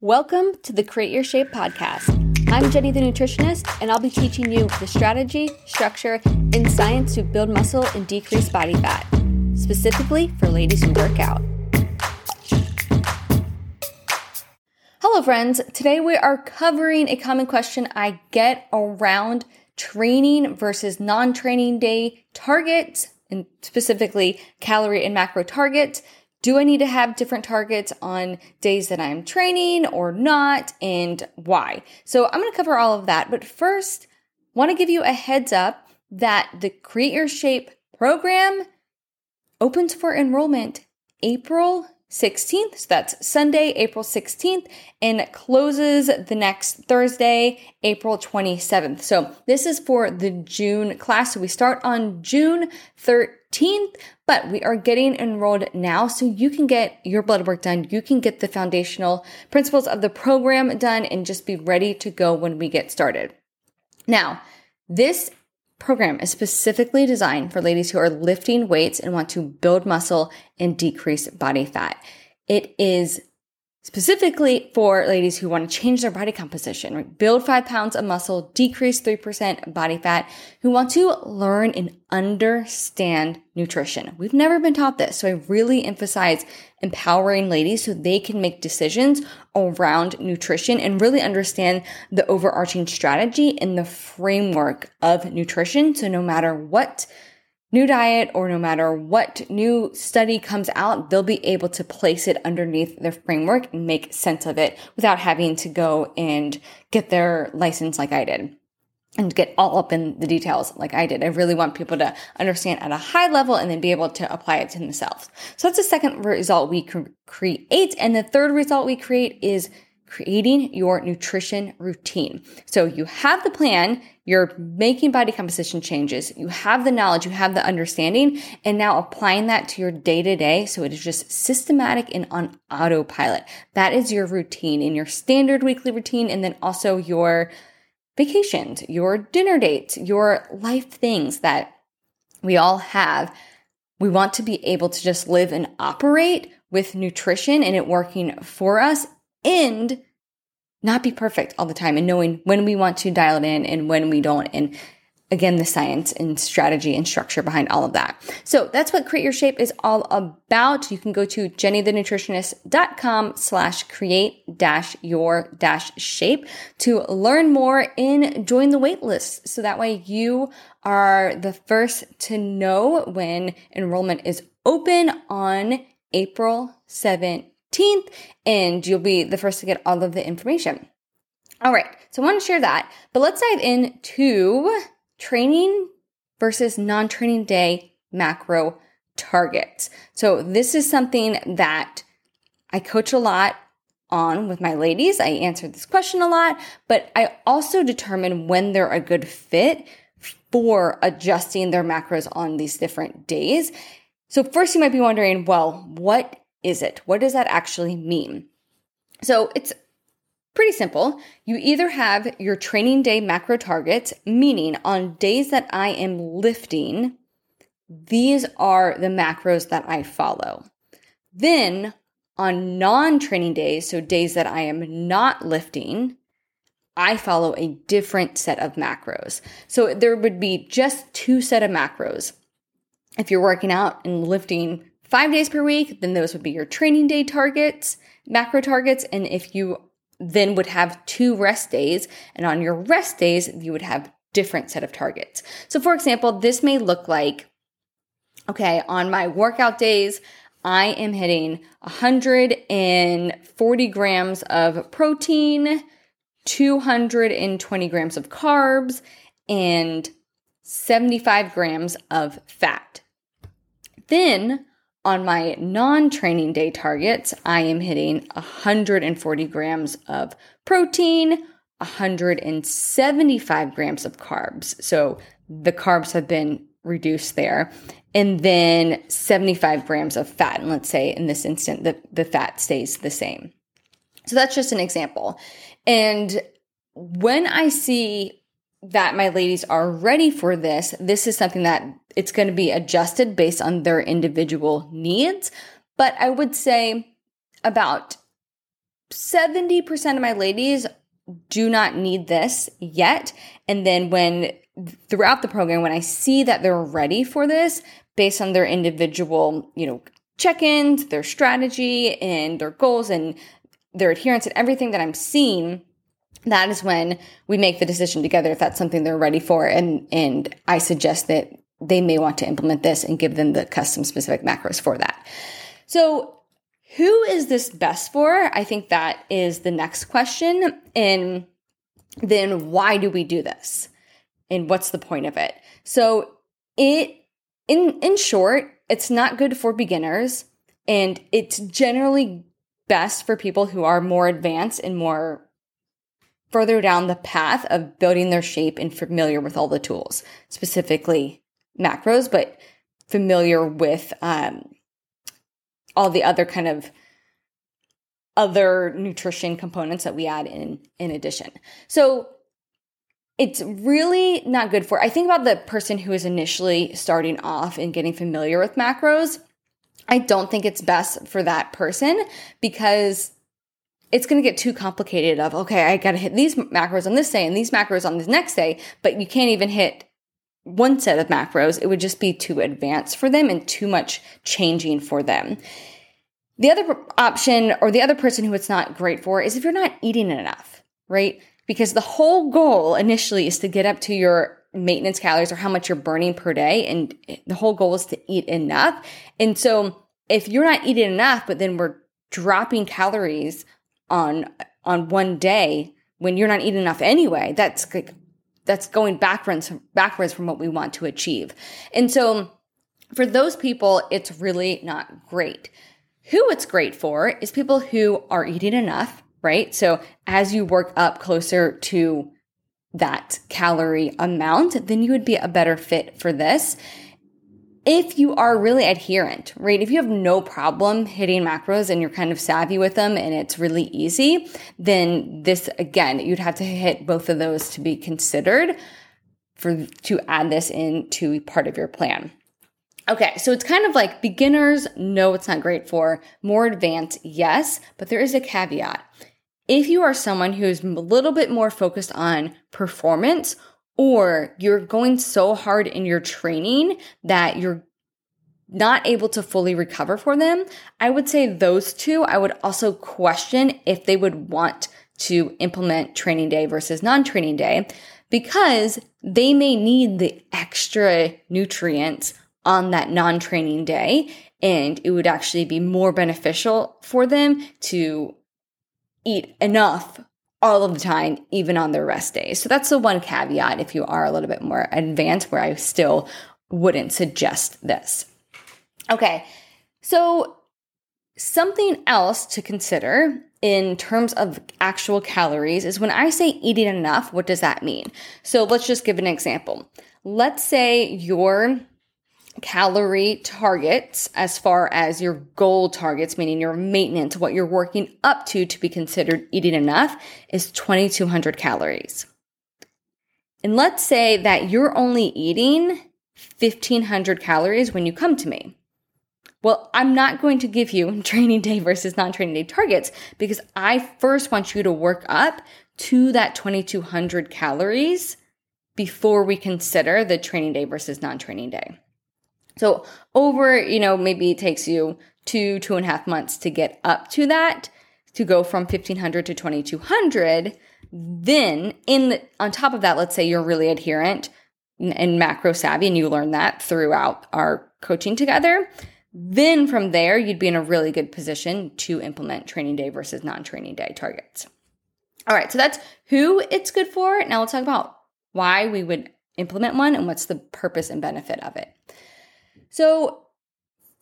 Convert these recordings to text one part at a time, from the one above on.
Welcome to the Create Your Shape podcast. I'm Jenny the nutritionist, and I'll be teaching you the strategy, structure, and science to build muscle and decrease body fat, specifically for ladies who work out. Hello, friends. Today we are covering a common question I get around training versus non training day targets, and specifically calorie and macro targets do I need to have different targets on days that I'm training or not and why? So I'm going to cover all of that. But first, want to give you a heads up that the Create Your Shape program opens for enrollment April 16th. So that's Sunday, April 16th, and closes the next Thursday, April 27th. So this is for the June class. So we start on June 13th, but we are getting enrolled now so you can get your blood work done. You can get the foundational principles of the program done and just be ready to go when we get started. Now, this program is specifically designed for ladies who are lifting weights and want to build muscle and decrease body fat. It is specifically for ladies who want to change their body composition, right? build five pounds of muscle, decrease 3% body fat, who want to learn and understand nutrition. We've never been taught this. So I really emphasize empowering ladies so they can make decisions around nutrition and really understand the overarching strategy and the framework of nutrition. So no matter what new diet or no matter what new study comes out, they'll be able to place it underneath their framework and make sense of it without having to go and get their license like I did and get all up in the details like I did. I really want people to understand at a high level and then be able to apply it to themselves. So that's the second result we create. And the third result we create is creating your nutrition routine. So you have the plan, you're making body composition changes, you have the knowledge, you have the understanding, and now applying that to your day to day. So it is just systematic and on autopilot. That is your routine in your standard weekly routine, and then also your vacations, your dinner dates, your life things that we all have. We want to be able to just live and operate with nutrition and it working for us and not be perfect all the time and knowing when we want to dial it in and when we don't. And again, the science and strategy and structure behind all of that. So that's what Create Your Shape is all about. You can go to jennythenutritionist.com slash create dash your dash shape to learn more and join the wait list. So that way you are the first to know when enrollment is open on April 7th 15th, and you'll be the first to get all of the information. All right, so I want to share that, but let's dive into training versus non training day macro targets. So, this is something that I coach a lot on with my ladies. I answer this question a lot, but I also determine when they're a good fit for adjusting their macros on these different days. So, first, you might be wondering, well, what is it? What does that actually mean? So it's pretty simple. You either have your training day macro targets, meaning on days that I am lifting, these are the macros that I follow. Then on non training days, so days that I am not lifting, I follow a different set of macros. So there would be just two set of macros. If you're working out and lifting five days per week, then those would be your training day targets, macro targets. And if you then would have two rest days, and on your rest days, you would have different set of targets. So for example, this may look like, okay, on my workout days, I am hitting 140 grams of protein, 220 grams of carbs, and 75 grams of fat. Then on my non training day targets, I am hitting 140 grams of protein, 175 grams of carbs. So the carbs have been reduced there. And then 75 grams of fat. And let's say in this instant, the, the fat stays the same. So that's just an example. And when I see that my ladies are ready for this, this is something that it's going to be adjusted based on their individual needs. But I would say about 70% of my ladies do not need this yet. And then when throughout the program, when I see that they're ready for this based on their individual, you know, check-ins, their strategy and their goals and their adherence and everything that I'm seeing, that is when we make the decision together if that's something they're ready for. And, and I suggest that they may want to implement this and give them the custom specific macros for that. So who is this best for? I think that is the next question. And then why do we do this? And what's the point of it? So it in in short, it's not good for beginners and it's generally best for people who are more advanced and more further down the path of building their shape and familiar with all the tools, specifically macros, but familiar with um, all the other kind of other nutrition components that we add in in addition. So it's really not good for I think about the person who is initially starting off and getting familiar with macros. I don't think it's best for that person because it's going to get too complicated of okay, I got to hit these macros on this day and these macros on this next day, but you can't even hit one set of macros, it would just be too advanced for them and too much changing for them. The other option or the other person who it's not great for is if you're not eating enough, right? Because the whole goal initially is to get up to your maintenance calories or how much you're burning per day. And the whole goal is to eat enough. And so if you're not eating enough, but then we're dropping calories on, on one day when you're not eating enough anyway, that's like that's going backwards backwards from what we want to achieve. And so for those people, it's really not great. Who it's great for is people who are eating enough, right? So as you work up closer to that calorie amount, then you would be a better fit for this if you are really adherent, right? If you have no problem hitting macros and you're kind of savvy with them and it's really easy, then this again, you'd have to hit both of those to be considered for to add this into part of your plan. Okay, so it's kind of like beginners, no, it's not great for. More advanced, yes, but there is a caveat. If you are someone who's a little bit more focused on performance or you're going so hard in your training that you're not able to fully recover for them, I would say those two, I would also question if they would want to implement training day versus non training day because they may need the extra nutrients on that non training day. And it would actually be more beneficial for them to eat enough all of the time, even on their rest days. So that's the one caveat if you are a little bit more advanced, where I still wouldn't suggest this. Okay, so something else to consider in terms of actual calories is when I say eating enough, what does that mean? So let's just give an example. Let's say your calorie targets as far as your goal targets, meaning your maintenance, what you're working up to to be considered eating enough, is 2200 calories. And let's say that you're only eating 1500 calories when you come to me. Well, I'm not going to give you training day versus non training day targets because I first want you to work up to that 2200 calories before we consider the training day versus non training day. So over, you know, maybe it takes you two, two and a half months to get up to that, to go from 1500 to 2200. Then in the, on top of that, let's say you're really adherent and macro savvy and you learn that throughout our coaching together. Then from there, you'd be in a really good position to implement training day versus non training day targets. All right, so that's who it's good for. Now let's talk about why we would implement one and what's the purpose and benefit of it. So,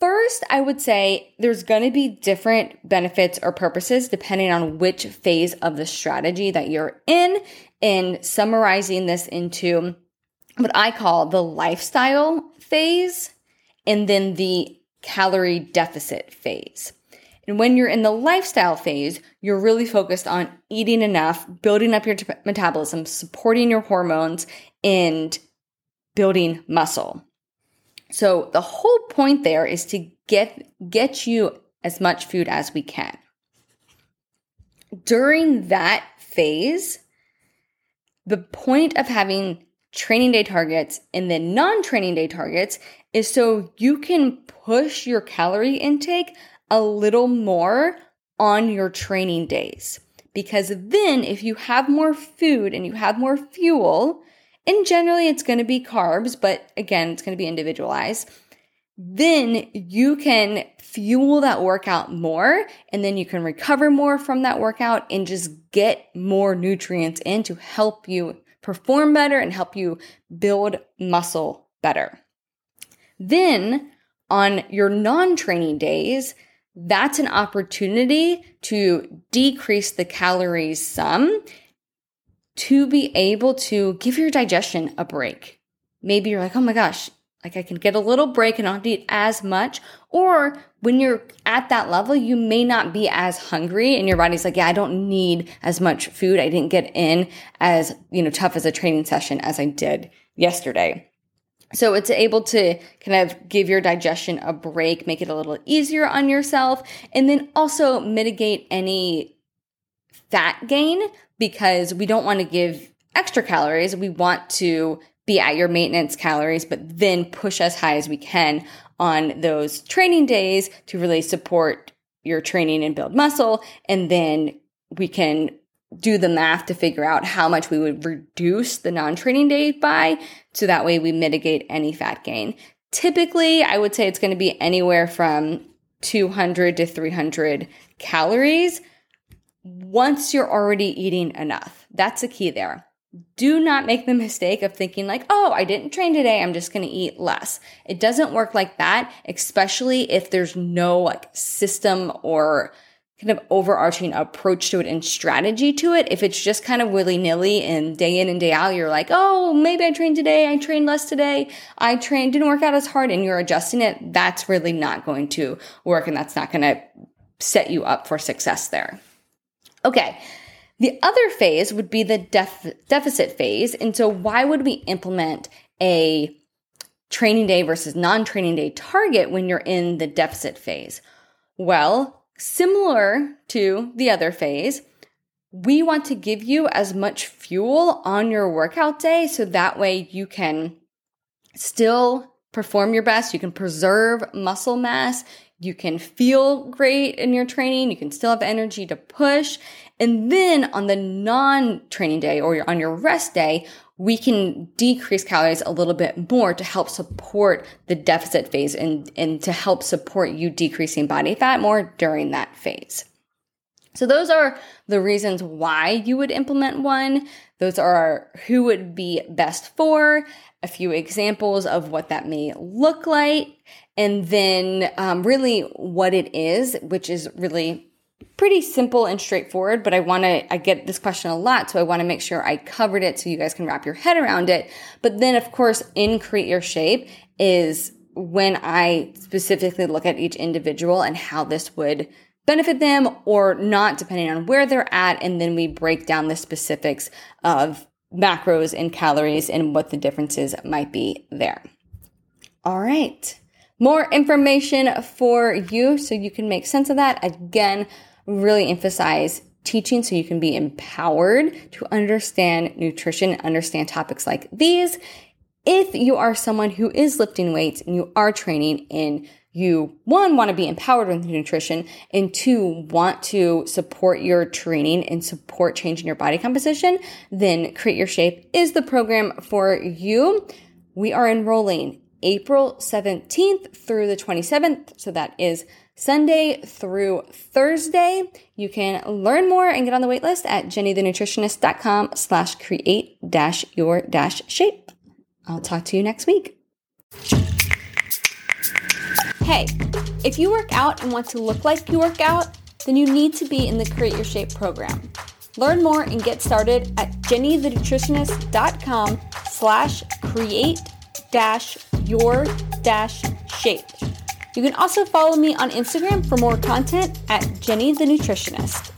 first, I would say there's going to be different benefits or purposes depending on which phase of the strategy that you're in. In summarizing this into what I call the lifestyle phase and then the calorie deficit phase. And when you're in the lifestyle phase, you're really focused on eating enough, building up your t- metabolism, supporting your hormones, and building muscle. So the whole point there is to get get you as much food as we can. during that phase, the point of having training day targets and then non training day targets is so you can push your calorie intake a little more on your training days. Because then, if you have more food and you have more fuel, and generally it's going to be carbs, but again, it's going to be individualized, then you can fuel that workout more and then you can recover more from that workout and just get more nutrients in to help you perform better and help you build muscle better. Then on your non training days, that's an opportunity to decrease the calories some to be able to give your digestion a break. Maybe you're like, oh my gosh, like I can get a little break and not eat as much. Or when you're at that level, you may not be as hungry and your body's like, yeah, I don't need as much food. I didn't get in as, you know, tough as a training session as I did yesterday. So it's able to kind of give your digestion a break, make it a little easier on yourself, and then also mitigate any fat gain because we don't want to give extra calories. We want to be at your maintenance calories, but then push as high as we can on those training days to really support your training and build muscle. And then we can do the math to figure out how much we would reduce the non training day by. So that way we mitigate any fat gain. Typically, I would say it's going to be anywhere from 200 to 300 calories once you're already eating enough. That's the key there do not make the mistake of thinking like, oh, I didn't train today. I'm just going to eat less. It doesn't work like that, especially if there's no like system or kind of overarching approach to it and strategy to it. If it's just kind of willy nilly and day in and day out, you're like, oh, maybe I trained today. I trained less today. I trained, didn't work out as hard and you're adjusting it. That's really not going to work. And that's not going to set you up for success there. Okay. The other phase would be the def- deficit phase. And so, why would we implement a training day versus non training day target when you're in the deficit phase? Well, similar to the other phase, we want to give you as much fuel on your workout day so that way you can still perform your best, you can preserve muscle mass, you can feel great in your training, you can still have energy to push, and then on the non training day or on your rest day, we can decrease calories a little bit more to help support the deficit phase and, and to help support you decreasing body fat more during that phase. So those are the reasons why you would implement one. Those are who would be best for, a few examples of what that may look like, and then um, really what it is, which is really pretty simple and straightforward, but I want to, I get this question a lot, so I want to make sure I covered it so you guys can wrap your head around it. But then, of course, in Create Your Shape is when I specifically look at each individual and how this would benefit them or not, depending on where they're at. And then we break down the specifics of macros and calories and what the differences might be there. All right more information for you so you can make sense of that. Again, really emphasize teaching so you can be empowered to understand nutrition, understand topics like these. If you are someone who is lifting weights and you are training in you one want to be empowered with nutrition and two want to support your training and support changing your body composition, then Create Your Shape is the program for you. We are enrolling April 17th through the 27th. So that is Sunday through Thursday. You can learn more and get on the waitlist at jennythenutritionist.com slash create dash your dash shape. I'll talk to you next week. Hey, if you work out and want to look like you work out, then you need to be in the Create Your Shape program. Learn more and get started at jennythenutritionist.com slash create dash your dash shape. You can also follow me on Instagram for more content at Jenny the Nutritionist.